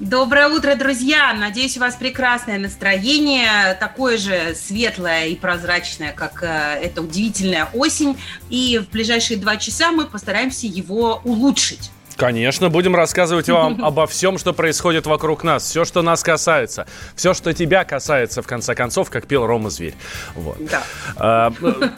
Доброе утро, друзья! Надеюсь, у вас прекрасное настроение, такое же светлое и прозрачное, как э, эта удивительная осень. И в ближайшие два часа мы постараемся его улучшить. Конечно, будем рассказывать вам обо всем, что происходит вокруг нас, все, что нас касается, все, что тебя касается, в конце концов, как пел Рома Зверь. Вот. Да.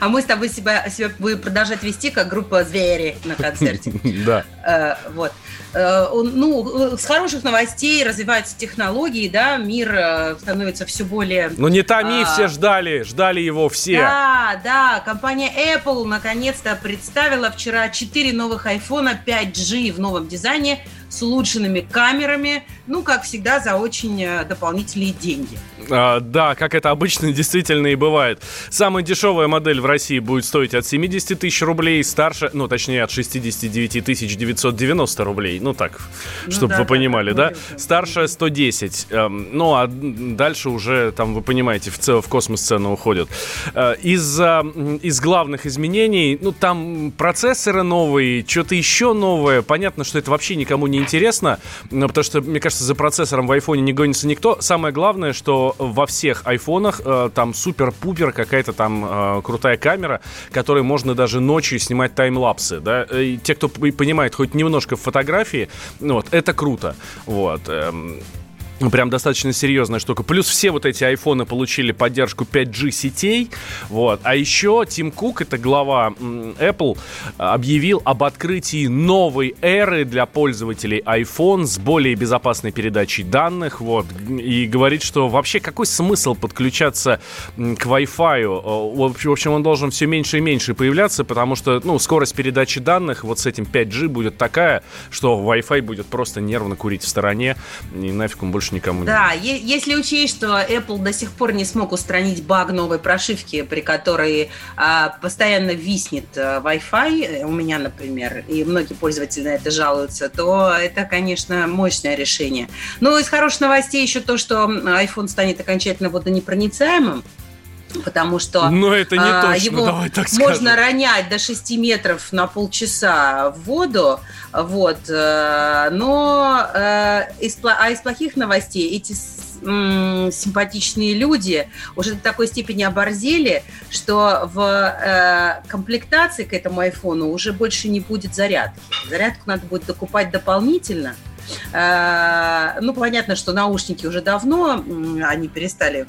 А, мы с тобой себя, себя будем продолжать вести, как группа «Звери» на концерте. Да. Э, Вот. Э, Ну, с хороших новостей развиваются технологии, да, мир э, становится все более... Ну не томи, А. все ждали, ждали его все. Да, да, компания Apple наконец-то представила вчера 4 новых айфона 5G в новом дизайне с улучшенными камерами, ну, как всегда, за очень э, дополнительные деньги. А, да, как это обычно действительно и бывает. Самая дешевая модель в России будет стоить от 70 тысяч рублей, старше, ну точнее от 69 тысяч 990 рублей. Ну так, Ну чтобы да, вы понимали, да, да? да. Старшая 110. Эм, ну а дальше уже, там, вы понимаете, в, ц- в космос цены уходят. Э, Из, из главных изменений, ну там процессоры новые, что-то еще новое. Понятно, что это вообще никому не интересно, но потому что, мне кажется, за процессором в айфоне не гонится никто. Самое главное, что во всех айфонах э, там супер-пупер какая-то там э, крутая камера, которой можно даже ночью снимать таймлапсы, да. И те, кто понимает хоть немножко в фотографии, вот, это круто. Вот. эм, Прям достаточно серьезная штука. Плюс все вот эти айфоны получили поддержку 5G сетей. Вот. А еще Тим Кук, это глава Apple, объявил об открытии новой эры для пользователей iPhone с более безопасной передачей данных. Вот. И говорит, что вообще какой смысл подключаться к Wi-Fi? Э, в общем, он должен все меньше и меньше появляться, потому что ну, скорость передачи данных вот с этим 5G будет такая, что Wi-Fi будет просто нервно курить в стороне, и нафиг он больше никому не Да, если учесть, что Apple до сих пор не смог устранить баг новой прошивки, при которой а, постоянно виснет а, Wi-Fi, э, у меня, например, и многие пользователи на это жалуются, то это, конечно, мощное решение. Но из хороших новостей еще то, что iPhone станет окончательно водонепроницаемым, потому что Но это не а, точно, его давай так можно скажем. ронять до 6 метров на полчаса в воду, вот, э, но э, из, а из плохих новостей эти симпатичные люди уже до такой степени оборзели, что в э, комплектации к этому айфону уже больше не будет зарядки. Зарядку надо будет докупать дополнительно. Э, Ну, понятно, что наушники уже давно, они перестали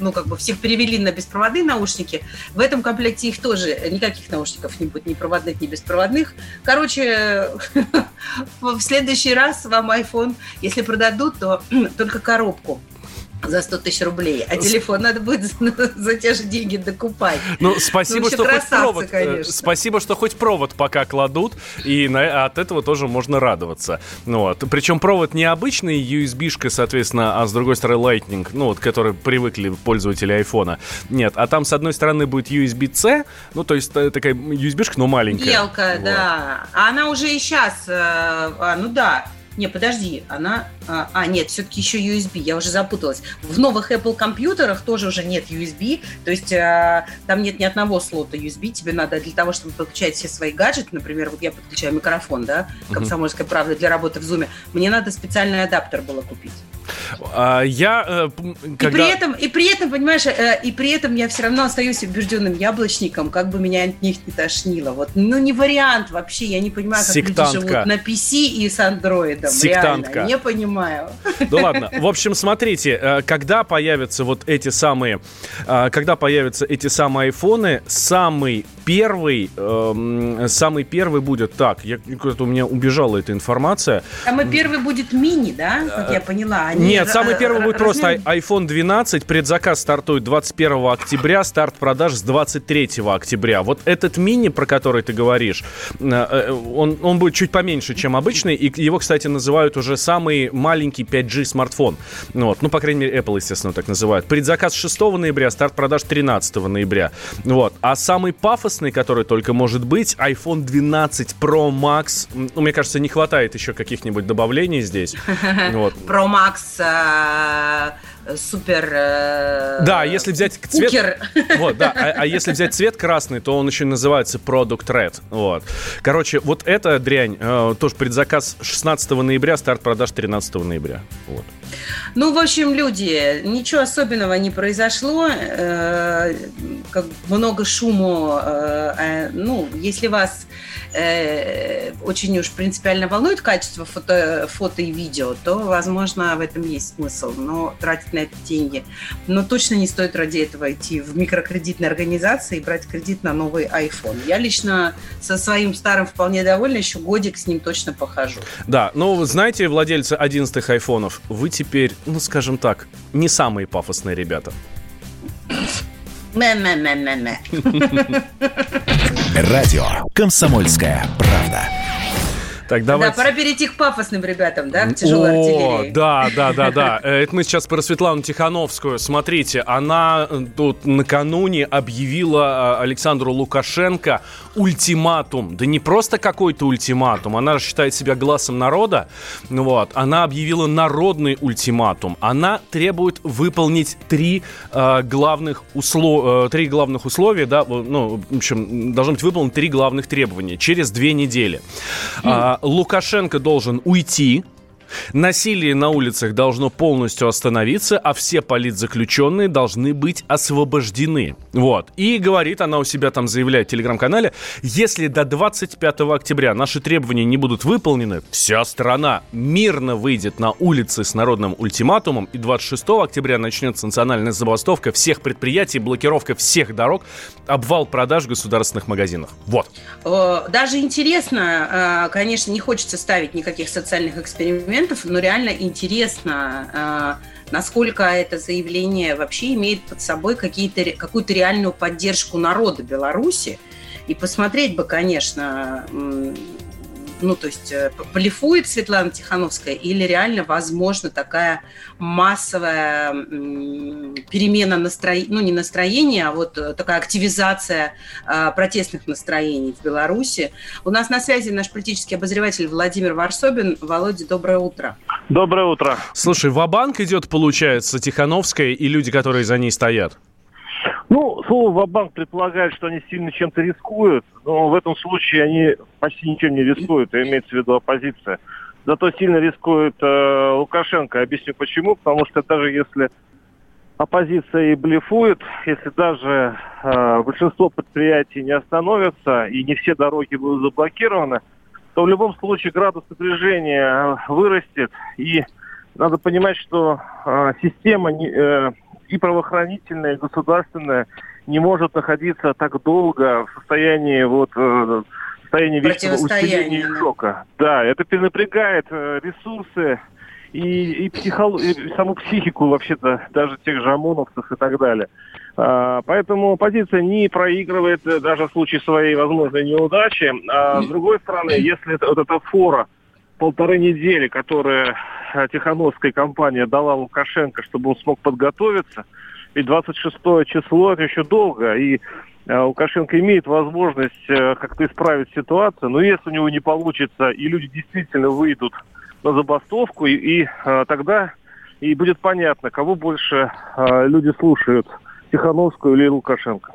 ну, как бы всех перевели на беспроводные наушники. В этом комплекте их тоже никаких наушников не будет, ни проводных, ни беспроводных. Короче, в следующий раз вам iPhone, если продадут, то только коробку за 100 тысяч рублей, а телефон надо будет за, за те же деньги докупать. Ну, спасибо, вообще что хоть провод. э, конечно. Спасибо, что хоть провод пока кладут, и на- от этого тоже можно радоваться. Ну, вот. Причем провод не обычный USB-шка, соответственно, а с другой стороны Lightning, ну, вот, который привыкли пользователи айфона. Нет, а там с одной стороны будет USB-C, ну, то есть э, такая USB-шка, но маленькая. Мелкая, Вот. да. А она уже и сейчас, э, а, ну да. Не, подожди, она... А, а, нет, все-таки еще USB, я уже запуталась. В новых Apple компьютерах тоже уже нет USB, то есть э, там нет ни одного слота USB, тебе надо для того, чтобы подключать все свои гаджеты, например, вот я подключаю микрофон, да, комсомольская правда, для работы в Zoom, мне надо специальный адаптер было купить. А, я, э, п- И когда... при этом, и при этом, понимаешь, э, и при этом я все равно остаюсь убежденным яблочником, как бы меня от них не тошнило. Вот, ну не вариант вообще. Я не понимаю, как Сектантка. люди живут на PC и с андроидом. Сектантка. Реально, не понимаю. Ну ладно. В общем, смотрите, э, когда появятся вот эти самые, э, когда появятся эти самые айфоны, самый первый, эм, самый первый будет так. Я у меня убежала эта информация. Самый первый будет мини, да, как я поняла, а Нет, самый первый будет просто iPhone 12. Предзаказ стартует 21 октября, старт продаж с 23 октября. Вот этот мини, про который ты говоришь, э, э, он, он будет чуть поменьше, чем обычный. И его, кстати, называют уже самый маленький 5G смартфон. Вот. Ну, по крайней мере, Apple, естественно, так называют. Предзаказ 6 ноября, старт продаж 13 ноября. Вот. А самый пафосный, который только может быть, iPhone 12 Pro Max. Ну, мне кажется, не хватает еще каких-нибудь добавлений здесь. Вот. Pro Max э, супер... Э, да, если взять цвет... Вот, да, а, а если взять цвет красный, то он еще называется Product Red. Вот. Короче, вот эта дрянь, э, тоже предзаказ 16 ноября, старт продаж 13 ноября. Вот. Ну, в общем, люди, ничего особенного не произошло. Э, как много шуму. Э, э, ну, если вас э, очень уж принципиально волнует качество фото, фото и видео, то, возможно, в этом есть смысл. Но тратить на это деньги. Но точно не стоит ради этого идти в микрокредитные организации и брать кредит на новый iPhone. Я лично со своим старым вполне довольна, еще годик с ним точно похожу. Да, ну, знаете, владельцы 11 айфонов, вы теперь, ну, скажем так, не самые пафосные ребята. Радио «Комсомольская правда». Так, давайте... Да, пора перейти к пафосным ребятам, да, к тяжелой О, артиллерии. Да, да, да, да. Э, это мы сейчас про Светлану Тихановскую. Смотрите, она э, тут накануне объявила э, Александру Лукашенко ультиматум. Да не просто какой-то ультиматум. Она считает себя глазом народа. Вот. Она объявила народный ультиматум. Она требует выполнить три э, главных услов... э, три главных условия, да, ну, в общем, должно быть выполнено три главных требования через две недели. Mm. Лукашенко должен уйти Насилие на улицах должно полностью остановиться, а все политзаключенные должны быть освобождены. Вот. И говорит, она у себя там заявляет в телеграм-канале, если до 25 октября наши требования не будут выполнены, вся страна мирно выйдет на улицы с народным ультиматумом, и 26 октября начнется национальная забастовка всех предприятий, блокировка всех дорог, обвал продаж в государственных магазинах. Вот. Даже интересно, э, конечно, не хочется ставить никаких социальных экспериментов, моментов, но реально интересно, а, насколько это заявление вообще имеет под собой какую-то реальную поддержку народа Беларуси. И посмотреть бы, конечно, ну, то есть э, блефует Светлана Тихановская или реально возможно такая массовая перемена настроения, ну, не настроения, а вот э, такая активизация а, протестных настроений в Беларуси. У нас на связи наш политический обозреватель Владимир Варсобин. Володя, доброе утро. Доброе утро. Слушай, ва-банк идет, получается, Тихановская и люди, которые за ней стоят? Ну, слово «ва-банк» предполагает, что они сильно чем-то рискуют, но в этом случае они почти ничем не рискуют, и имеется в виду оппозиция. Зато сильно рискует э, Лукашенко. Объясню почему. Потому что даже если оппозиция и блефует, если даже э, большинство предприятий не остановятся и не все дороги будут заблокированы, то в любом случае градус напряжения вырастет. И надо понимать, что э, система не, э, и правоохранительная, и государственная не может находиться так долго в состоянии вот э, состоянии вечного усиления шока. Да, это перенапрягает э, ресурсы и, и, психолог, и саму психику вообще-то, даже тех же ОМОНовцев и так далее. А, поэтому оппозиция не проигрывает э, даже в случае своей возможной неудачи. А с другой стороны, если это, вот эта фора полторы недели, которая Тихановская компания дала Лукашенко, чтобы он смог подготовиться. Ведь 26 число это еще долго, и э, Лукашенко имеет возможность э, как-то исправить ситуацию, но если у него не получится, и люди действительно выйдут на забастовку, и, и тогда и будет понятно, кого больше люди слушают, Тихановскую или Лукашенко.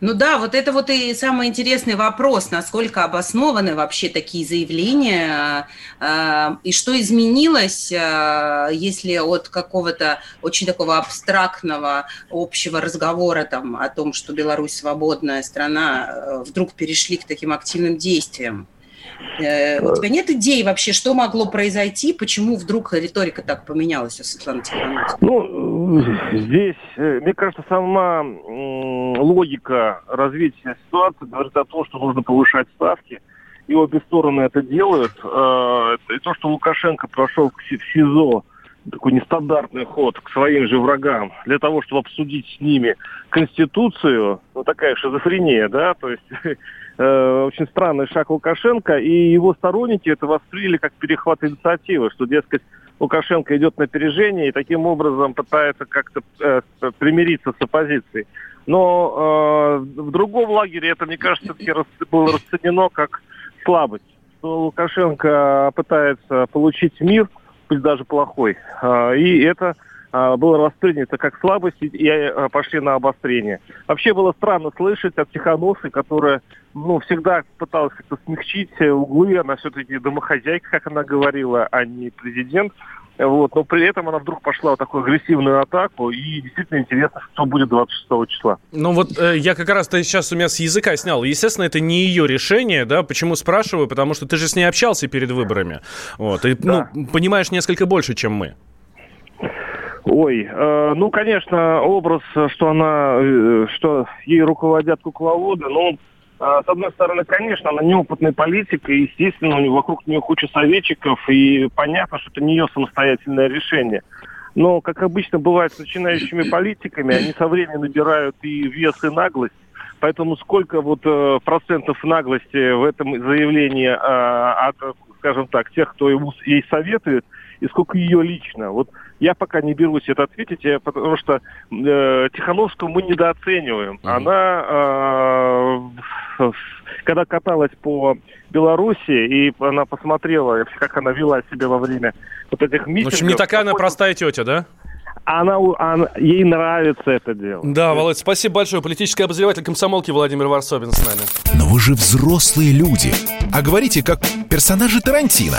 Ну да, вот это вот и самый интересный вопрос, насколько обоснованы вообще такие заявления, э, и что изменилось, э, если от какого-то очень такого абстрактного общего разговора там, о том, что Беларусь свободная страна, э, вдруг перешли к таким активным действиям. Э, у тебя нет идей вообще, что могло произойти, почему вдруг риторика так поменялась у Светланы Тихановской? Ну, здесь, э, мне кажется, сама логика развития ситуации говорит о том, что нужно повышать ставки, и обе стороны это делают. Э, и то, что Лукашенко прошел в СИЗО такой нестандартный ход к своим же врагам для того, чтобы обсудить с ними Конституцию, ну такая шизофрения, да, то есть э, очень странный шаг Лукашенко, и его сторонники это восприняли как перехват инициативы, что, дескать, Лукашенко идет на опережение и таким образом пытается как-то э, примириться с оппозицией. Но э, в другом лагере это, мне кажется, все-таки было расценено как слабость. Что Лукашенко пытается получить мир, пусть даже плохой. Э, и это было воспринято как слабость, и э, пошли на обострение. Вообще было странно слышать от Тихановской, которая ну, всегда пыталась как-то смягчить углы, она все-таки домохозяйка, как она говорила, а не президент. Вот, но при этом она вдруг пошла в такую агрессивную атаку, и действительно интересно, что будет 26 числа. Ну вот э, я как раз то сейчас у меня с языка снял.Естественно, это не ее решение, да? Почему спрашиваю? Потому что ты же с ней общался перед выборами. Вот, и да. ну, понимаешь несколько больше, чем мы. Ой, э, ну, конечно, образ, что она, э, что ей руководят кукловоды, ну, а, с одной стороны, конечно, она неопытная политик, и, естественно, у нее вокруг нее куча советчиков, и понятно, что это не ее самостоятельное решение. Но, как обычно бывает с начинающими политиками, они со временем набирают и вес, и наглость. Поэтому сколько вот э, процентов наглости в этом заявлении э, от, скажем так, тех, кто ему, ей советует, и сколько ее лично. Вот я пока не берусь это ответить, потому что э, Тихановскую мы недооцениваем. Mm-hmm. Она, э, когда каталась по Беларуси, и она посмотрела, как она вела себя во время вот этих митингов. В общем, не такая она простая тетя, да? Она, она, ей нравится это дело. Да, Володь, спасибо большое. Политический обозреватель комсомолки Владимир Варсобин с нами. Но вы же взрослые люди. А говорите, как персонажи Тарантино.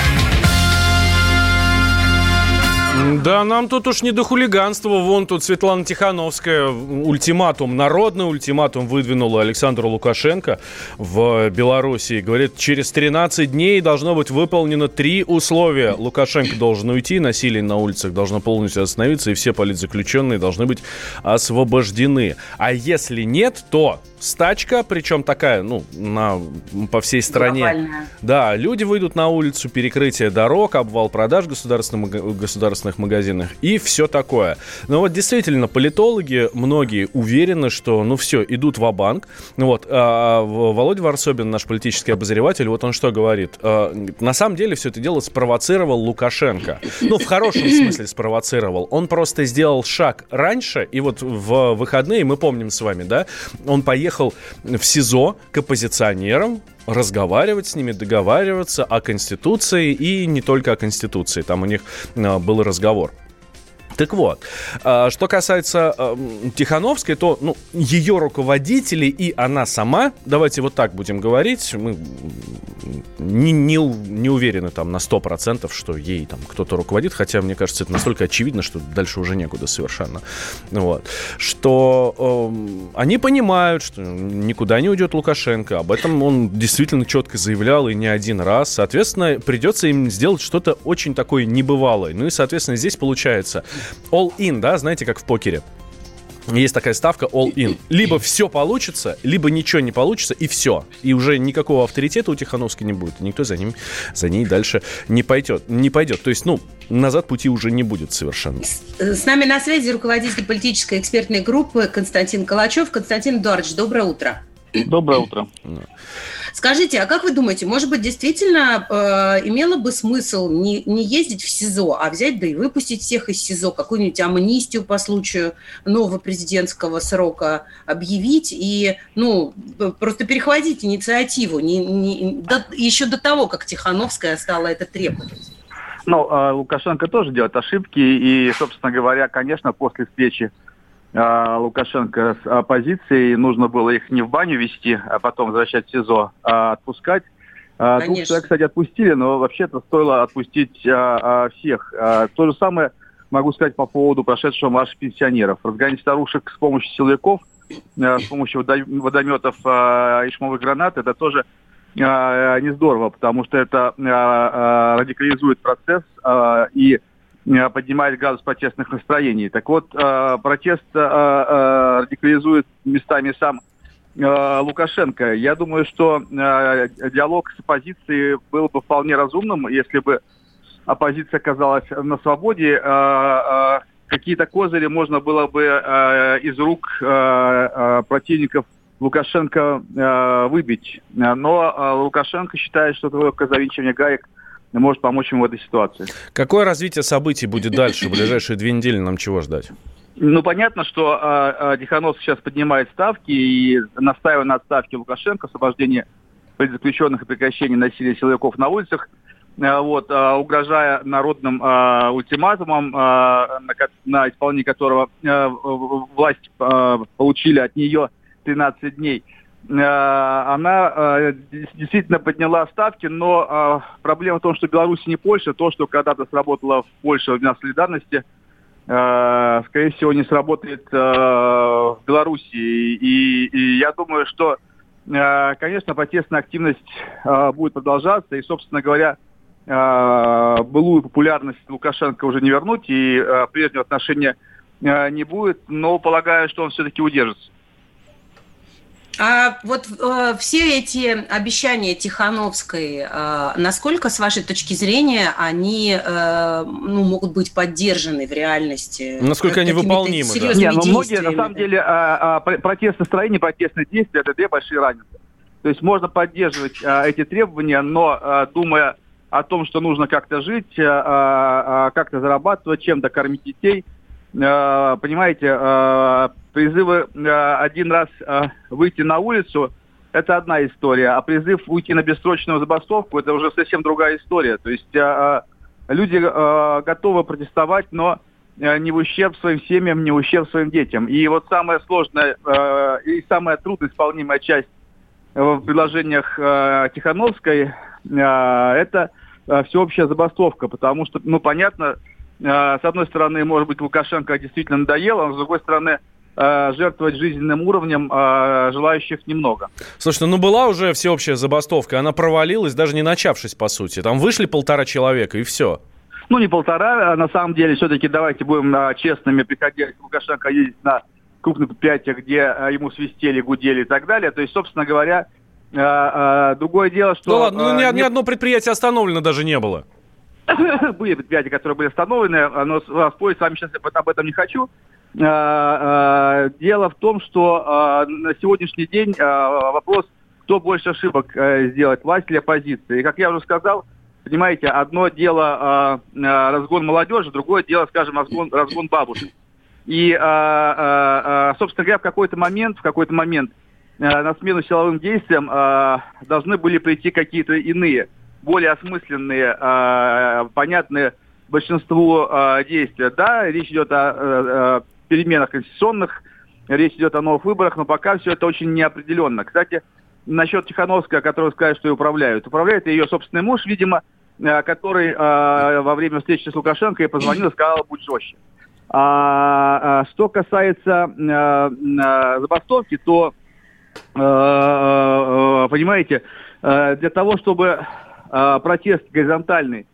Да, нам тут уж не до хулиганства. Вон тут Светлана Тихановская ультиматум, народный ультиматум выдвинула Александру Лукашенко в Беларуси. Говорит, через 13 дней должно быть выполнено три условия. Лукашенко должен уйти, насилие на улицах должно полностью остановиться, и все политзаключенные должны быть освобождены. А если нет, то стачка, причем такая, ну, на, по всей стране. Глобальная. Да, люди выйдут на улицу, перекрытие дорог, обвал продаж государственных, государственных магазинах и все такое. Но вот действительно, политологи многие уверены, что, ну, все, идут в банк Вот, а, Володя Варсобин, наш политический обозреватель, вот он что говорит. А, на самом деле все это дело спровоцировал Лукашенко. Ну, в хорошем смысле спровоцировал. Он просто сделал шаг раньше, и вот в выходные, мы помним с вами, да, он поехал в СИЗО к оппозиционерам, разговаривать с ними, договариваться о Конституции и не только о Конституции. Там у них а, был разговор. Так вот, а, что касается Тихановской, то ну, ее руководители и она сама, давайте вот так будем говорить, мы не, не, не уверены там на 100%, что ей там кто-то руководит, хотя мне кажется, это настолько очевидно, что дальше уже некуда совершенно. Вот. Что э, они понимают, что никуда не уйдет Лукашенко, об этом он действительно четко заявлял и не один раз. Соответственно, придется им сделать что-то очень такое небывалое. Ну и, соответственно, здесь получается all-in, да, знаете, как в покере. Есть такая ставка all-in. Либо все получится, либо ничего не получится, и все. И уже никакого авторитета у Тихановской не будет. И никто за, ним, за ней дальше не пойдет. Не пойдет. То есть, ну, назад пути уже не будет совершенно. С, с нами на связи руководитель политической экспертной группы Константин Калачев. Константин Эдуардович, доброе утро. Доброе утро. Скажите, а как вы думаете, может быть, действительно э, имело бы смысл не, не ездить в СИЗО, а взять да и выпустить всех из СИЗО, какую-нибудь амнистию по случаю нового президентского срока объявить и, ну, просто перехватить инициативу не, не, до, еще до того, как Тихановская стала это требовать? Ну, а Лукашенко тоже делает ошибки, и, собственно говоря, конечно, после встречи Лукашенко с оппозицией, нужно было их не в баню вести, а потом возвращать в СИЗО, а отпускать. А, Конечно. Двух человек, кстати, отпустили, но вообще-то стоило отпустить а, а, всех. А, то же самое могу сказать по поводу прошедшего марша пенсионеров. Разгонять старушек с помощью силовиков, э, с помощью водометов э, и шумовых гранат, это тоже э, не здорово, потому что это радикализует процесс и поднимает градус протестных настроений. Так вот, протест радикализует местами сам Лукашенко. Я думаю, что диалог с оппозицией был бы вполне разумным, если бы оппозиция оказалась на свободе, э, э, какие-то козыри можно было бы э, из рук противников Лукашенко выбить. Но Лукашенко считает, что только завинчивание гаек может помочь ему в этой ситуации. Какое развитие событий будет дальше? В ближайшие две недели нам чего ждать? Ну, понятно, что э, Тихановский сейчас поднимает ставки и настаивает на отставке Лукашенко, освобождении политзаключенных и прекращении насилия силовиков на улицах – Э, вот, э, угрожая народным э, ультиматумом, на, на исполнение которого власть получили от нее 13 дней. Она действительно подняла ставки, но проблема в том, что Беларусь не Польша. То, что когда-то сработало в Польше в Дня солидарности, скорее всего, не сработает в Беларуси. И, и я думаю, что, конечно, протестная активность будет продолжаться. И, собственно говоря, э, былую популярность Лукашенко уже не вернуть, и э, прежнего отношения э, не будет, но полагаю, что он все-таки удержится. А вот э, все эти обещания Тихановской, э, насколько, с вашей точки зрения, они э, ну, могут быть поддержаны в реальности? Насколько они выполнимы? Да. Нет, ну, многие, на самом деле, э, э, протестное настроение, протестные действия – это две большие разницы. То есть можно поддерживать э, эти требования, но э, думая о том, что нужно как-то жить, э, э, как-то зарабатывать, чем-то кормить детей. Понимаете, призывы один раз выйти на улицу – это одна история, а призыв уйти на бессрочную забастовку – это уже совсем другая история. То есть люди готовы протестовать, но не в ущерб своим семьям, не в ущерб своим детям. И вот самая сложная и самая трудноисполнимая часть в предложениях Тихановской – это Э, всеобщая забастовка, потому что, ну, понятно, э, с одной стороны, может быть, Лукашенко действительно надоело, а с другой стороны, э, жертвовать жизненным уровнем желающих немного. Слушайте, ну была уже всеобщая забастовка, она провалилась, даже не начавшись, по сути. Там вышли полтора человека, и все. Ну, не полтора, а на самом деле, все-таки давайте будем честными, приходя Лукашенко ездить на крупные предприятия, где ему свистели, гудели и так далее. То есть, собственно говоря, а, а, другое дело, что... Ну ладно, ну, ни, а, ни одно предприятие остановлено даже не было. были предприятия, которые были остановлены, но спорить с вами сейчас об этом не хочу. Дело в том, что на сегодняшний день вопрос, кто больше ошибок э, сделать, власть или оппозиция. И как я уже сказал, понимаете, одно дело разгон молодежи, другое дело, скажем, разгон, разгон бабушек. И, собственно говоря, в какой-то момент, в какой-то момент Э, на смену силовым действиям должны были прийти какие-то иные, более осмысленные, э, понятные большинству действия. Да, речь идет о переменах конституционных, речь идет о новых выборах, но пока все это очень неопределенно. Кстати, насчет Тихановской, о которой сказали, что ее управляют. Управляет ее собственный муж, видимо, который во время встречи с Лукашенко и позвонил и сказал, будь жестче. А, что касается забастовки, то Э, э, понимаете, э, для того, чтобы протест горизонтальный,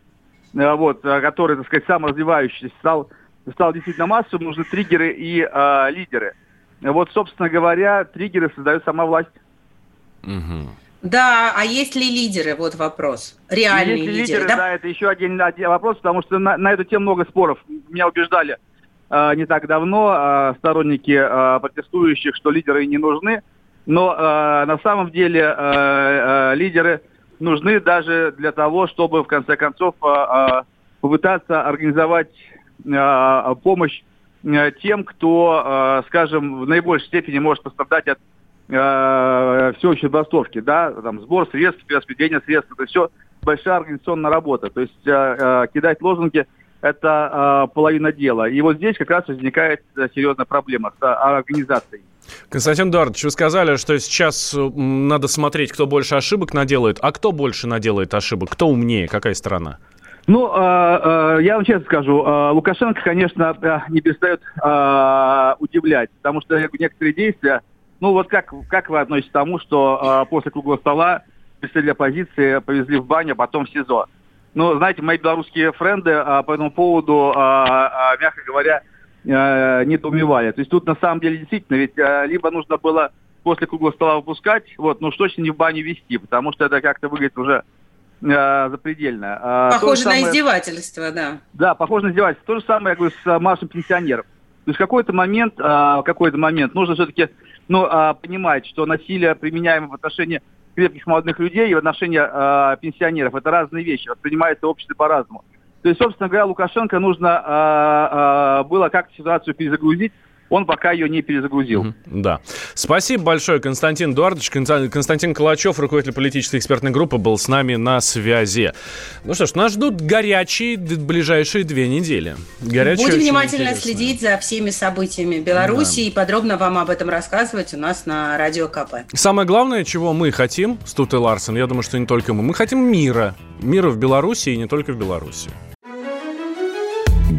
вот, который, так сказать, сам развивающийся, стал, стал действительно массовым, нужны триггеры и лидеры. Вот, собственно говоря, триггеры создает сама власть. Угу. Да, а есть ли лидеры? Вот вопрос. Реальные есть лидеры, лидеры да? да? это еще один, один вопрос, потому что на, на эту тему много споров. Меня убеждали э, не так давно э, сторонники э, протестующих, что лидеры не нужны. Но э, на самом деле э, э, лидеры нужны даже для того, чтобы в конце концов э, э, попытаться организовать э, помощь э, тем, кто, скажем, в наибольшей степени может пострадать от всеобщей забастовки, да, там сбор средств, распределение средств, это все большая организационная работа. То есть кидать лозунги это половина дела. И вот здесь как раз возникает э, серьезная проблема с организацией. Константин Эдуардович, вы сказали, что сейчас надо смотреть, кто больше ошибок наделает. А кто больше наделает ошибок? Кто умнее? Какая страна? Ну, э, э, я вам честно скажу, э, Лукашенко, конечно, э, не перестает э, удивлять, потому что некоторые действия, ну вот как, как вы относитесь к тому, что э, после круглого стола представители оппозиции повезли в баню, а потом в СИЗО? Ну, знаете, мои белорусские френды э, по этому поводу, э, э, мягко говоря, э, недоумевали. То есть тут на самом деле действительно, ведь э, либо нужно было после круглого стола выпускать, вот, ну уж точно не в баню вести, потому что это как-то выглядит уже э, запредельно. Э, похоже самое... на издевательство, да. Да, похоже на издевательство. То же самое, я говорю, с э, маршем пенсионеров. То есть в какой-то момент, э, какой-то момент нужно все-таки ну, э, понимать, что насилие, применяемое в отношении крепких молодых людей и в отношении э, пенсионеров, это разные вещи, воспринимается общество по-разному. То есть, собственно говоря, Лукашенко нужно э, э, было как-то ситуацию перезагрузить, он пока ее не перезагрузил. Да. Спасибо большое, Константин Эдуардович. Константин Калачев, руководитель политической экспертной группы, был с нами на связи. Ну что ж, нас ждут горячие ближайшие две недели. Горячие, Будем внимательно интересные. следить за всеми событиями Беларуси да. и подробно вам об этом рассказывать у нас на Радио КП. Самое главное, чего мы хотим, Стут и Ларсен, я думаю, что не только мы, мы хотим мира. Мира в Беларуси и не только в Беларуси.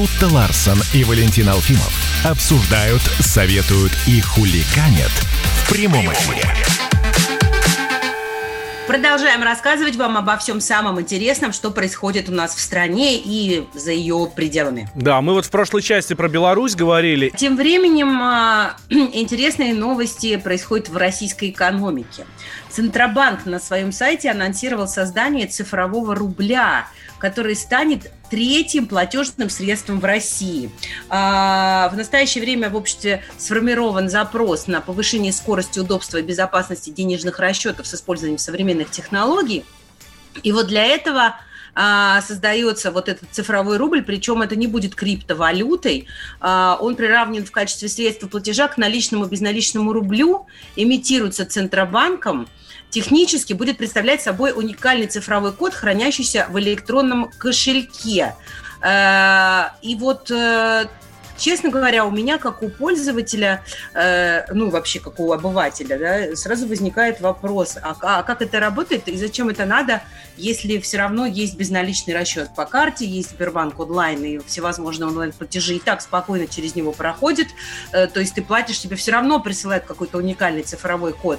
Тут-то Ларсон и Валентин Алфимов обсуждают, советуют и хуликанят в прямом эфире. Продолжаем рассказывать вам обо всем самом интересном, что происходит у нас в стране и за ее пределами. Да, мы вот в прошлой части про Беларусь говорили. Тем временем э, интересные новости происходят в российской экономике. Центробанк на своем сайте анонсировал создание цифрового рубля, который станет третьим платежным средством в России. А, в настоящее время в обществе сформирован запрос на повышение скорости, удобства и безопасности денежных расчетов с использованием современных технологий. И вот для этого а, создается вот этот цифровой рубль, причем это не будет криптовалютой, а, он приравнен в качестве средства платежа к наличному безналичному рублю, имитируется Центробанком – технически будет представлять собой уникальный цифровой код, хранящийся в электронном кошельке. Э, и вот э, честно говоря, у меня, как у пользователя, э, ну, вообще, как у обывателя, да, сразу возникает вопрос, а, а как это работает и зачем это надо, если все равно есть безналичный расчет по карте, есть Сбербанк онлайн и всевозможные онлайн-платежи, и так спокойно через него проходит, то есть ты платишь, тебе все равно присылают какой-то уникальный цифровой код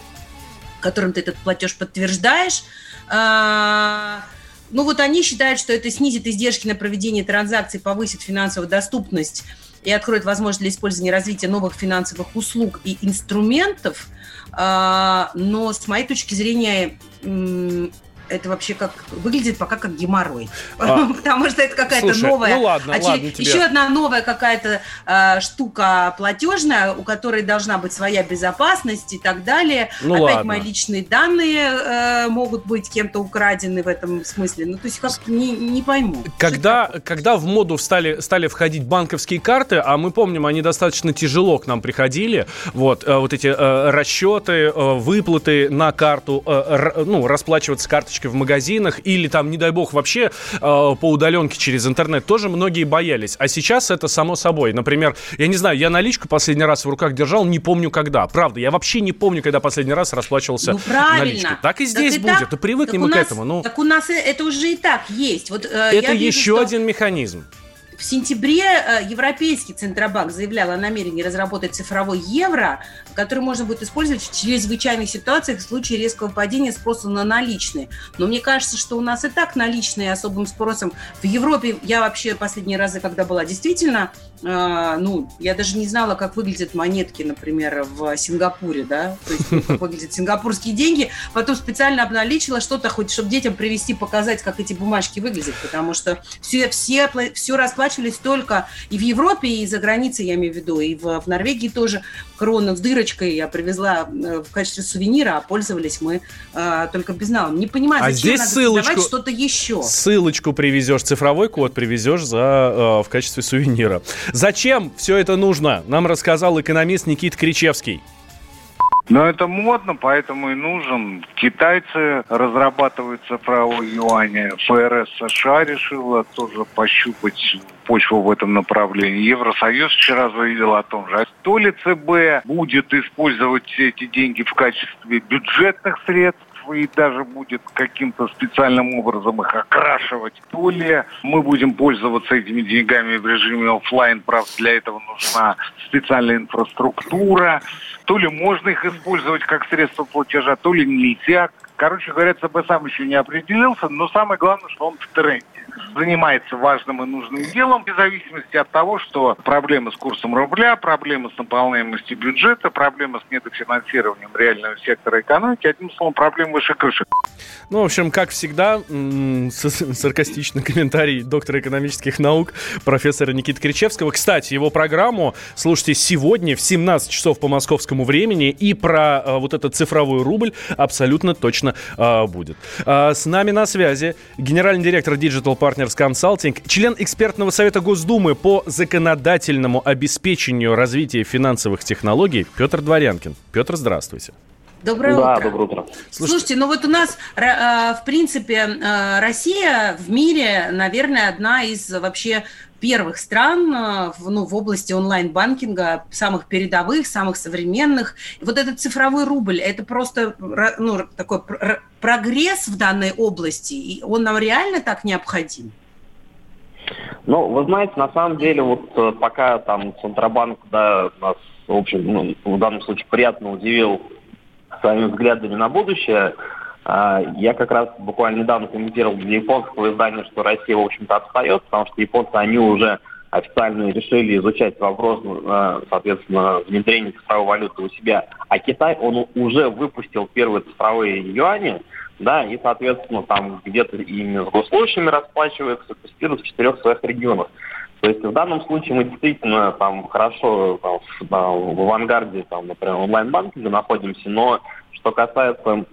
которым ты этот платеж подтверждаешь. А, ну вот они считают, что это снизит издержки на проведение транзакций, повысит финансовую доступность и откроет возможность для использования и развития новых финансовых услуг и инструментов. А, но с моей точки зрения это вообще как выглядит пока как геморрой. А, Потому что это какая-то новая. Ну ладно, очер... ладно тебе. Еще одна новая какая-то э, штука платежная, у которой должна быть своя безопасность и так далее. Ну Опять ладно. мои личные данные э, могут быть кем-то украдены в этом смысле. Ну, то есть как не, не пойму. Когда, когда в моду стали, стали входить банковские карты, а мы помним, они достаточно тяжело к нам приходили, вот, э, вот эти э, расчеты, э, выплаты на карту, э, ну, расплачиваться карточкой карточкой в магазинах или там, не дай бог, вообще э, по удаленке через интернет тоже многие боялись. А сейчас это само собой. Например, я не знаю, я наличку последний раз в руках держал, не помню когда. Правда, я вообще не помню, когда последний раз расплачивался ну, правильно. наличкой. Так и здесь так будет. Так, и привыкнем мы нас, к этому. Ну, так у нас это уже и так есть. Вот, э, это вижу, еще что... один механизм. В сентябре э, Европейский Центробанк заявлял о намерении разработать цифровой евро, который можно будет использовать в чрезвычайных ситуациях в случае резкого падения спроса на наличные. Но мне кажется, что у нас и так наличные особым спросом. В Европе я вообще последние разы, когда была, действительно, ну, я даже не знала, как выглядят монетки, например, в Сингапуре, да, то есть как выглядят сингапурские деньги. Потом специально обналичила что-то, хоть чтобы детям привести, показать, как эти бумажки выглядят, потому что все, все, все расплачиваются оплачивались только и в Европе, и за границей, я имею в виду, и в, в Норвегии тоже крона с дырочкой я привезла э, в качестве сувенира, а пользовались мы э, только безналом. Не понимаю, а здесь ссылочку, что-то еще. Ссылочку привезешь, цифровой код привезешь за, э, в качестве сувенира. Зачем все это нужно? Нам рассказал экономист Никит Кричевский. Но это модно, поэтому и нужен. Китайцы разрабатывают цифровой юань. ФРС США решила тоже пощупать почву в этом направлении. Евросоюз вчера заявил о том же. А то ли ЦБ будет использовать эти деньги в качестве бюджетных средств, и даже будет каким-то специальным образом их окрашивать, то ли мы будем пользоваться этими деньгами в режиме офлайн, правда, для этого нужна специальная инфраструктура, то ли можно их использовать как средство платежа, то ли нельзя. Короче говоря, ЦБ сам еще не определился, но самое главное, что он в тренде занимается важным и нужным делом, без зависимости от того, что проблемы с курсом рубля, проблемы с наполняемостью бюджета, проблемы с недофинансированием реального сектора экономики, одним словом, проблемы выше крыши. Ну, в общем, как всегда, саркастичный комментарий доктора экономических наук профессора Никиты Кричевского. Кстати, его программу слушайте сегодня в 17 часов по московскому времени, и про а, вот этот цифровой рубль абсолютно точно а, будет. А, с нами на связи генеральный директор Digital Partners Consulting, член экспертного совета Госдумы по законодательному обеспечению развития финансовых технологий Петр Дворянкин. Петр, здравствуйте. Доброе да, утро. доброе утро. Слушайте, Слушайте, ну вот у нас, э, в принципе, э, Россия в мире, наверное, одна из вообще первых стран э, в, ну, в области онлайн-банкинга, самых передовых, самых современных. Вот этот цифровой рубль, это просто ну, такой прогресс в данной области, и он нам реально так необходим? Ну, вы знаете, на самом деле, вот пока там Центробанк, да, нас, в общем, ну, в данном случае приятно удивил своими взглядами на будущее. А, я как раз буквально недавно комментировал для японского издания, что Россия, в общем-то, отстает, потому что японцы, они уже официально решили изучать вопрос, а, соответственно, внедрения цифровой валюты у себя. А Китай, он уже выпустил первые цифровые юани, да, и, соответственно, там где-то ими с госслужащими расплачивается, тестируют в четырех своих регионах. То есть в данном случае мы действительно там хорошо там, в, там, в авангарде, там, например, онлайн-банкинга находимся, но что касается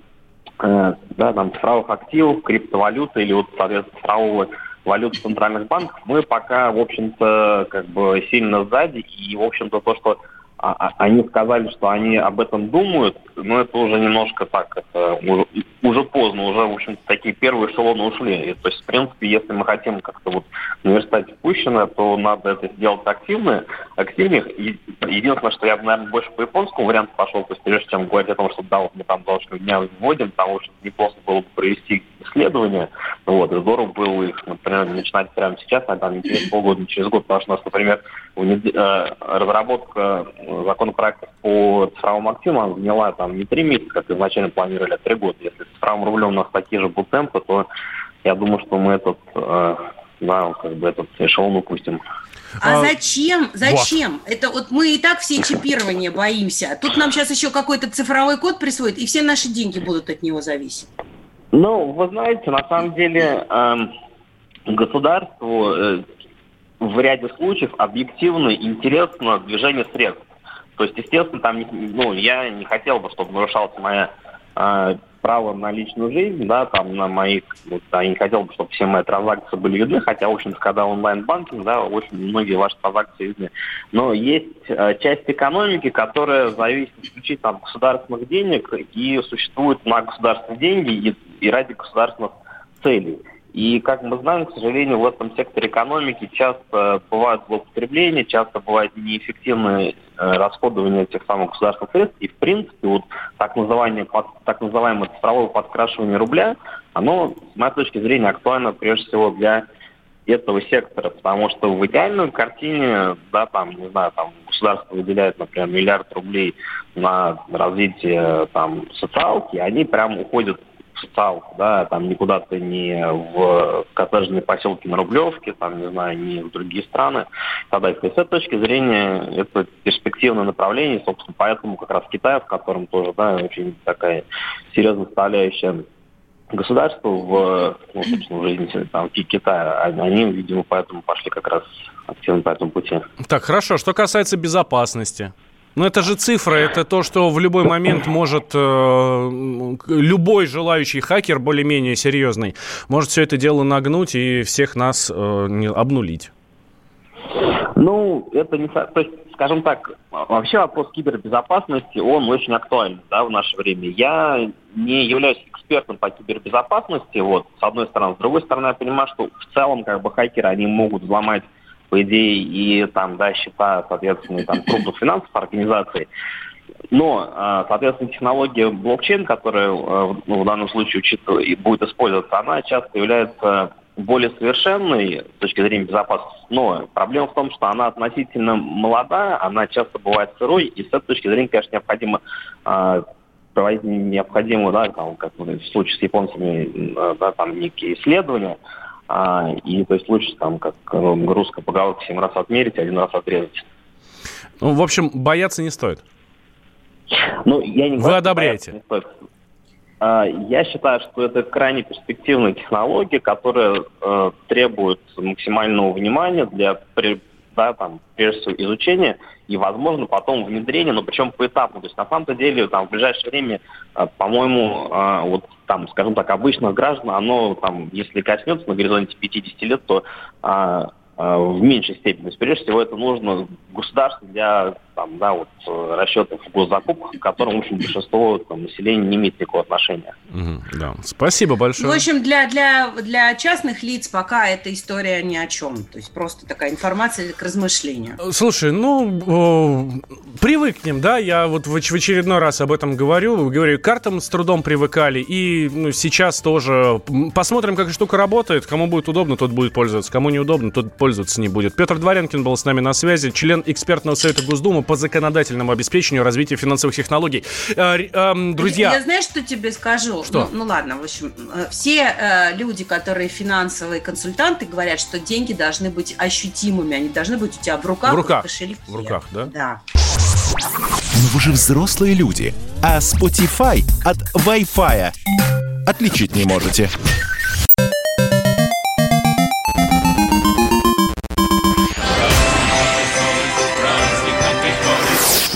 э, да, там, цифровых активов, криптовалюты или вот, соответственно, цифрового валюты центральных банков, мы пока, в общем-то, как бы сильно сзади. И, в общем-то, то, что а, а, они сказали, что они об этом думают, но это уже немножко так, это уже, поздно, уже, в общем-то, такие первые эшелоны ушли. И, то есть, в принципе, если мы хотим как-то вот в университете пущено, то надо это сделать активно, активнее. Единственное, что я бы, наверное, больше по японскому варианту пошел, то есть, прежде чем говорить о том, что да, вот мы там должны дня вводим, в общем неплохо было бы провести исследования, вот, и здорово было их, например, начинать прямо сейчас, а там не через полгода, не через год, потому что у нас, например, э, разработка законопроектов по цифровым активам заняла там не три месяца, как изначально планировали, а три года. Если с цифровым рублем у нас такие же будут темпы, то я думаю, что мы этот, э, да, как бы этот эшелон упустим. А, а зачем? Зачем? Вот. Это вот мы и так все чипирования боимся. Тут нам сейчас еще какой-то цифровой код присвоит, и все наши деньги будут от него зависеть. Ну, вы знаете, на самом деле э, государству э, в ряде случаев объективно интересно движение средств. То есть, естественно, там, ну, я не хотел бы, чтобы нарушалась моя э, право на личную жизнь, да, там на моих, вот, я не хотел бы, чтобы все мои транзакции были видны, хотя, в общем-то, когда онлайн-банкинг, да, очень многие ваши транзакции видны. Но есть э, часть экономики, которая зависит исключительно от государственных денег и существует на государственные деньги и, и ради государственных целей. И, как мы знаем, к сожалению, в этом секторе экономики часто бывают злоупотребления, часто бывает неэффективное э, расходование этих самых государственных средств. И, в принципе, вот так называемое, так называемое цифровое подкрашивание рубля, оно, с моей точки зрения, актуально прежде всего для этого сектора, потому что в идеальной картине, да, там, не знаю, там государство выделяет, например, миллиард рублей на развитие там социалки, они прям уходят социалку, да, там никуда ты не в коттеджные поселки на Рублевке, там, не знаю, не в другие страны и так с этой точки зрения это перспективное направление, собственно, поэтому как раз Китай, в котором тоже, да, очень такая серьезная составляющая государства в, ну, собственно, в жизни там, Китая. Они, видимо, поэтому пошли как раз активно по этому пути. Так, хорошо. Что касается безопасности? Ну, это же цифра, это то, что в любой момент может э, любой желающий хакер, более-менее серьезный, может все это дело нагнуть и всех нас э, обнулить. Ну, это не... То есть, скажем так, вообще вопрос кибербезопасности, он очень актуален да, в наше время. Я не являюсь экспертом по кибербезопасности, вот, с одной стороны. С другой стороны, я понимаю, что в целом, как бы, хакеры, они могут взломать по идее, и там, да, счета, соответственно, там, крупных финансовых организаций. Но, а, соответственно, технология блокчейн, которая ну, в данном случае учитывает, будет использоваться, она часто является более совершенной с точки зрения безопасности. Но проблема в том, что она относительно молода, она часто бывает сырой, и с этой точки зрения, конечно, необходимо э, проводить необходимо, да, там, как в случае с японцами, да, там некие исследования, а, и то есть лучше там, как русская поговорка, семь раз отмерить, один раз отрезать. Ну, в общем, бояться не стоит. Ну, я не Вы одобряете? Не стоит. А, я считаю, что это крайне перспективная технология, которая э, требует максимального внимания для да, там, прежде всего изучения и, возможно, потом внедрения, но причем поэтапно. То есть, на самом-то деле, там, в ближайшее время, э, по-моему, э, вот там, скажем так, обычных граждан, оно там, если коснется на горизонте 50 лет, то э, в меньшей степени. То есть, прежде всего, это нужно государству для там, да, вот, э, расчетов в госзакупках, к которым, в общем, большинство там, населения не имеет никакого отношения. Угу, да. Спасибо большое. В общем, для, для, для частных лиц пока эта история ни о чем. То есть просто такая информация к размышлению. Слушай, ну, э, привыкнем, да, я вот в, очередной раз об этом говорю. Говорю, картам с трудом привыкали, и ну, сейчас тоже. Посмотрим, как штука работает. Кому будет удобно, тот будет пользоваться. Кому неудобно, тот пользоваться не будет. Петр Дворянкин был с нами на связи, член экспертного совета Госдумы по законодательному обеспечению развития финансовых технологий. Э, э, друзья... Я знаешь, что тебе скажу? Что? Ну, ну ладно, в общем, э, все э, люди, которые финансовые консультанты, говорят, что деньги должны быть ощутимыми, они должны быть у тебя в руках, в, руках. в кошельке. В руках, да? Да. Но вы же взрослые люди, а Spotify от Wi-Fi отличить не можете.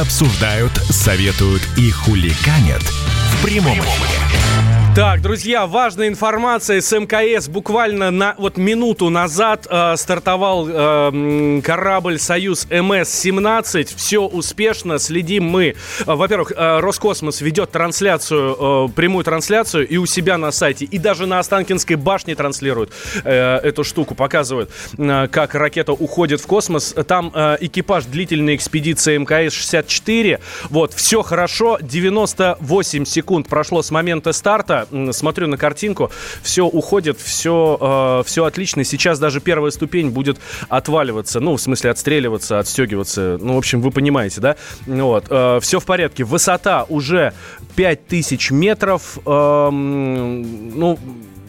обсуждают, советуют и хуликанят в прямом эфире. Так, друзья, важная информация с МКС. Буквально на вот минуту назад э, стартовал э, корабль «Союз МС-17». Все успешно. Следим мы. Э, во-первых, э, Роскосмос ведет трансляцию, э, прямую трансляцию и у себя на сайте, и даже на Останкинской башне транслируют э, эту штуку, показывают, э, как ракета уходит в космос. Там э, экипаж длительной экспедиции МКС-64. Вот, все хорошо. 98 секунд прошло с момента старта смотрю на картинку, все уходит, все, э, все отлично. Сейчас даже первая ступень будет отваливаться, ну, в смысле отстреливаться, отстегиваться. Ну, в общем, вы понимаете, да? Вот. Э, все в порядке. Высота уже 5000 метров. Э, ну,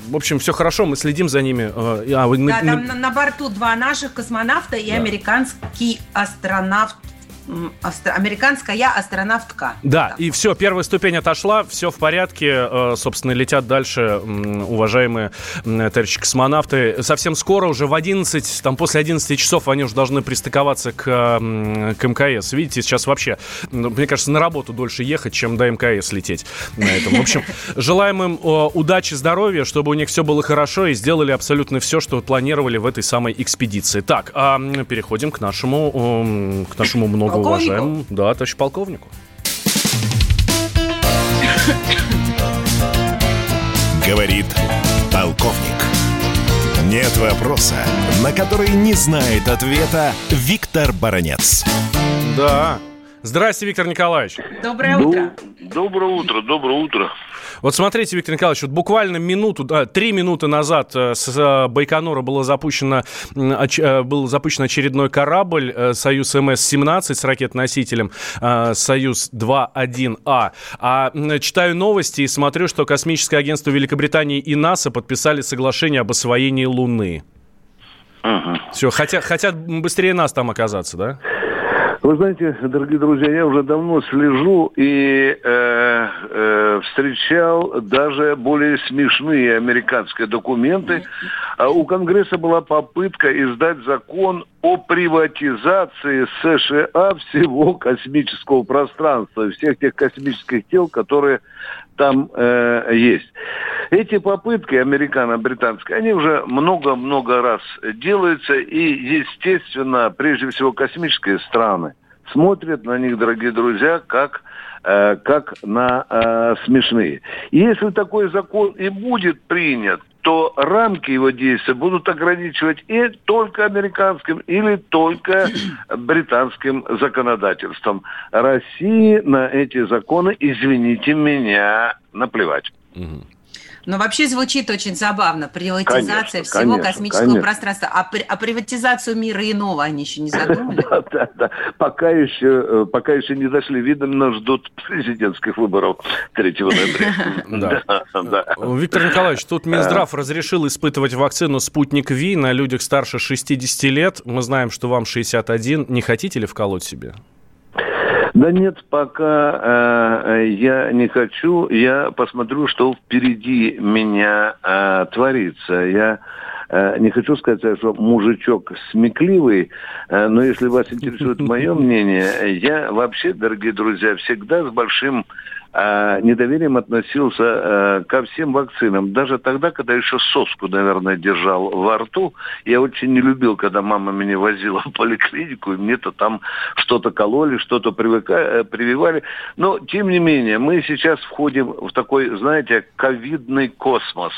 в общем, все хорошо, мы следим за ними. А, да, на, там на, на борту два наших космонавта и да. американский астронавт Астро... Американская астронавтка. Да, так. и все, первая ступень отошла, все в порядке, э, собственно, летят дальше уважаемые товарищи космонавты. Совсем скоро, уже в 11, там после 11 часов они уже должны пристыковаться к, к МКС. Видите, сейчас вообще, ну, мне кажется, на работу дольше ехать, чем до мкс лететь на этом. В общем, желаем им удачи, здоровья, чтобы у них все было хорошо и сделали абсолютно все, что планировали в этой самой экспедиции. Так, а переходим к нашему, к нашему много уважаемому, да, товарищ полковнику. Говорит полковник. Нет вопроса, на который не знает ответа Виктор Баранец. Да, Здравствуйте, Виктор Николаевич. Доброе утро. Доброе утро, доброе утро. Вот смотрите, Виктор Николаевич, вот буквально минуту, да, три минуты назад э, с э, Байконура было запущено, э, был запущен очередной корабль «Союз МС-17» с ракет-носителем «Союз-2-1А». А читаю новости и смотрю, что космическое агентство Великобритании и НАСА подписали соглашение об освоении Луны. Ага. Все, хотят, хотят быстрее нас там оказаться, да? Вы знаете, дорогие друзья, я уже давно слежу и э, э, встречал даже более смешные американские документы. А у Конгресса была попытка издать закон о приватизации США всего космического пространства, всех тех космических тел, которые там э, есть. Эти попытки американо-британские, они уже много-много раз делаются, и, естественно, прежде всего, космические страны смотрят на них, дорогие друзья, как э, как на э, смешные. И если такой закон и будет принят, то рамки его действия будут ограничивать и только американским или только британским законодательством. России на эти законы, извините меня, наплевать. Но вообще звучит очень забавно. Приватизация конечно, всего конечно, космического конечно. пространства. А, при, а приватизацию мира иного они еще не задумали? Да, да, да. Пока еще, э, пока еще не дошли. Видно, ждут президентских выборов 3 ноября. Виктор Николаевич, тут Минздрав разрешил испытывать вакцину «Спутник Ви» на людях старше 60 лет. Мы знаем, что вам 61. Не хотите ли вколоть себе? Да нет, пока э, я не хочу. Я посмотрю, что впереди меня э, творится. Я э, не хочу сказать, что мужичок смекливый, э, но если вас интересует мое мнение, я вообще, дорогие друзья, всегда с большим э, недоверием относился э, ко всем вакцинам. Даже тогда, когда еще соску, наверное, держал во рту, я очень не любил, когда мама меня возила в поликлинику, и мне-то там что-то кололи, что-то э, прививали. Но, тем не менее, мы сейчас входим в такой, знаете, ковидный космос.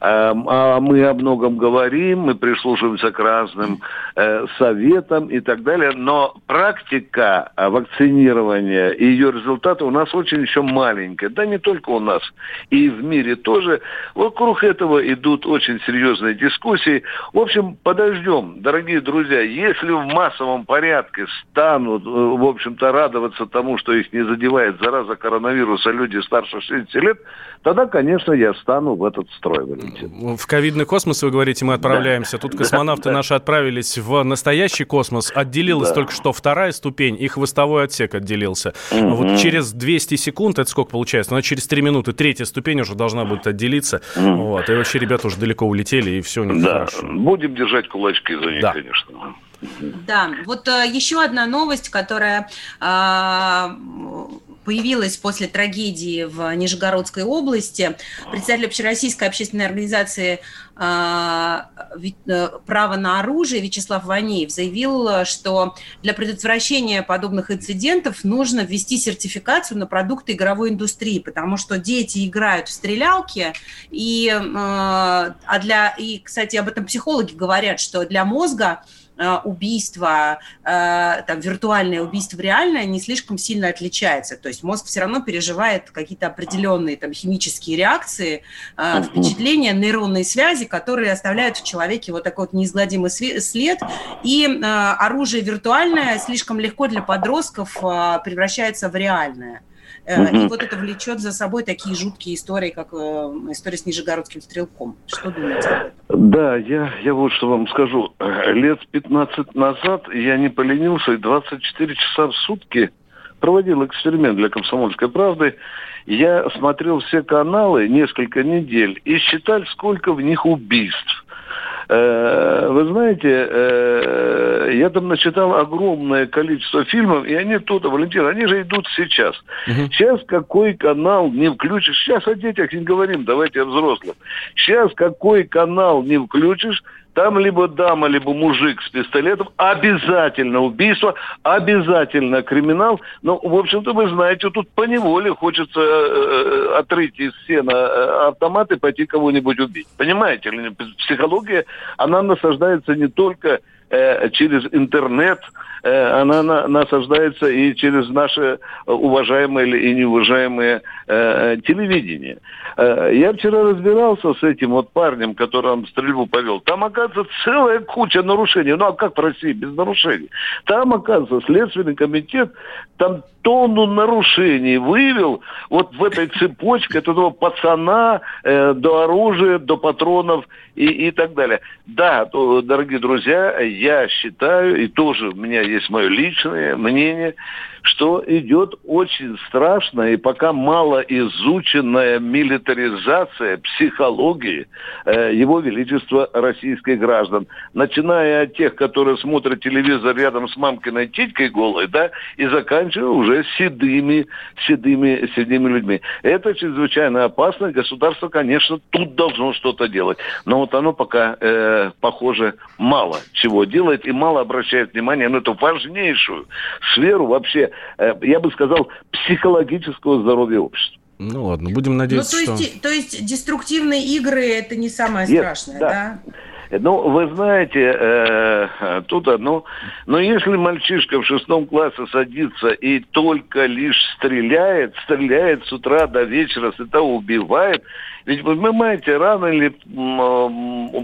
Эм, а мы о многом говорим, мы прислушиваемся к разным э, советам и так далее, но практика э, вакцинирования и ее результаты у нас очень еще маленькая. Да не только у нас, и в мире тоже. Вокруг этого идут очень серьезные дискуссии. В общем, подождем, дорогие друзья, если в массовом порядке станут, э, в общем-то, радоваться тому, что их не задевает зараза коронавируса люди старше 60 лет, тогда, конечно, я стану в этот строй. В ковидный космос, вы говорите, мы отправляемся. Тут космонавты наши отправились в настоящий космос. Отделилась Да. только что вторая ступень, и хвостовой отсек отделился. Мгм. Вот через 200 секунд, это сколько получается? Ну, через 3 минуты третья ступень уже должна будет отделиться. Мгм. Вот. И вообще ребята уже далеко улетели, и все у них Да, хорошо. будем держать кулачки за них, Да. конечно. Да, вот э, еще одна новость, которая а, появилась после трагедии в Нижегородской области. Председатель общероссийской общественной организации а, э, «Право на оружие» Вячеслав Ванеев заявил, что для предотвращения подобных инцидентов нужно ввести сертификацию на продукты игровой индустрии, потому что дети играют в стрелялки, и, э, а для, и, кстати, об этом психологи говорят, что для мозга убийство, э, там, виртуальное убийство реальное не слишком сильно отличается. То есть мозг все равно переживает какие-то определенные там, химические реакции, э, впечатления, нейронные связи, которые оставляют в человеке вот такой вот неизгладимый след. И э, оружие виртуальное слишком легко для подростков э, превращается в реальное. Э, И вот это влечет за собой такие жуткие истории, как э, история с Нижегородским стрелком. Что думаете об этом? Да, я, я вот что вам скажу. Лет 15 назад я не поленился и 24 часа в сутки проводил эксперимент для «Комсомольской правды». Я смотрел все каналы несколько недель и считал, сколько в них убийств. Э, Вы знаете, э, я там насчитал огромное количество фильмов, и они тут, Валентин, они же идут сейчас. Сейчас какой канал не включишь, сейчас о детях не говорим, давайте о взрослых. Сейчас какой канал не включишь, там либо дама, либо мужик с пистолетом, обязательно убийство, обязательно криминал. Но, в общем-то, вы знаете, тут по неволе хочется э, отрыть из сена э, автомат и пойти кого-нибудь убить. Понимаете? Психология, она насаждается не только э, через интернет, э, она на, насаждается и через наше уважаемое или неуважаемое э, телевидение. Э, я вчера разбирался с этим вот парнем, который там стрельбу повел. Там, оказывается, целая куча нарушений. Ну, а как в России без нарушений? Там, оказывается, Следственный комитет там тонну нарушений вывел вот в этой цепочке от этого пацана э, до оружия, до патронов и, и так далее. Да, дорогие друзья, я считаю, и тоже у меня есть мое личное мнение, что идет очень страшная и пока мало изученная милитаризация психологии э, Его Величества российских граждан. Начиная от тех, которые смотрят телевизор рядом с мамкиной титькой голой, да, и заканчивая уже седыми, седыми, седыми людьми. Это чрезвычайно опасно. Государство, конечно, тут должно что-то делать. Но вот оно пока, э, похоже, мало чего делает и мало обращает внимание на эту важнейшую сферу вообще Э, я бы сказал, психологического здоровья общества. Ну ладно, будем надеяться, ну, то есть, что... То есть деструктивные игры – это не самое Нет, страшное, да? да? Ну, вы знаете, э, тут одно. Но если мальчишка в шестом классе садится и только лишь стреляет, стреляет с утра до вечера, это убивает, ведь понимаете, рано или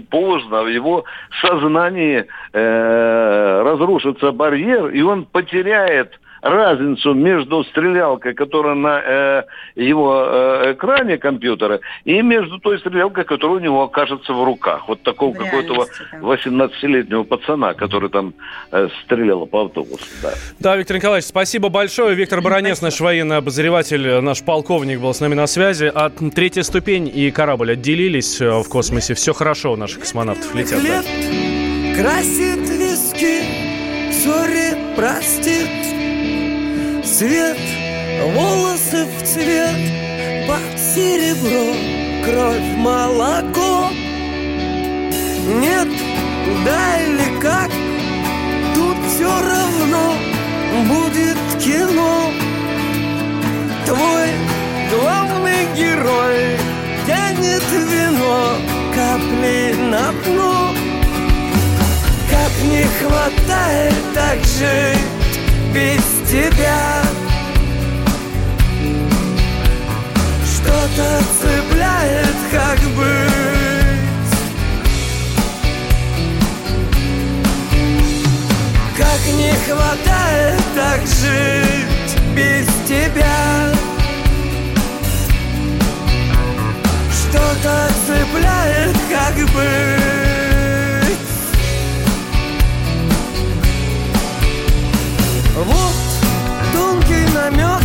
поздно в его сознании э, разрушится барьер, и он потеряет разницу между стрелялкой, которая на э, его э, экране компьютера, и между той стрелялкой, которая у него окажется в руках. Вот такого какого-то 18-летнего пацана, который там э, стрелял по автобусу. Да. да, Виктор Николаевич, спасибо большое. Виктор Баранец, наш военный обозреватель, наш полковник был с нами на связи. А третья ступень и корабль отделились э, в космосе. Все хорошо у наших космонавтов летят. Да. Красит виски, сори, простит Свет, волосы в цвет, под серебро, кровь, молоко. Нет, да или как, тут все равно будет кино. Твой главный герой тянет вино капли на дно. Как не хватает так жить без тебя. Что-то цепляет, как быть. Как не хватает так жить без тебя. Что-то цепляет, как быть Вот тонкий намек,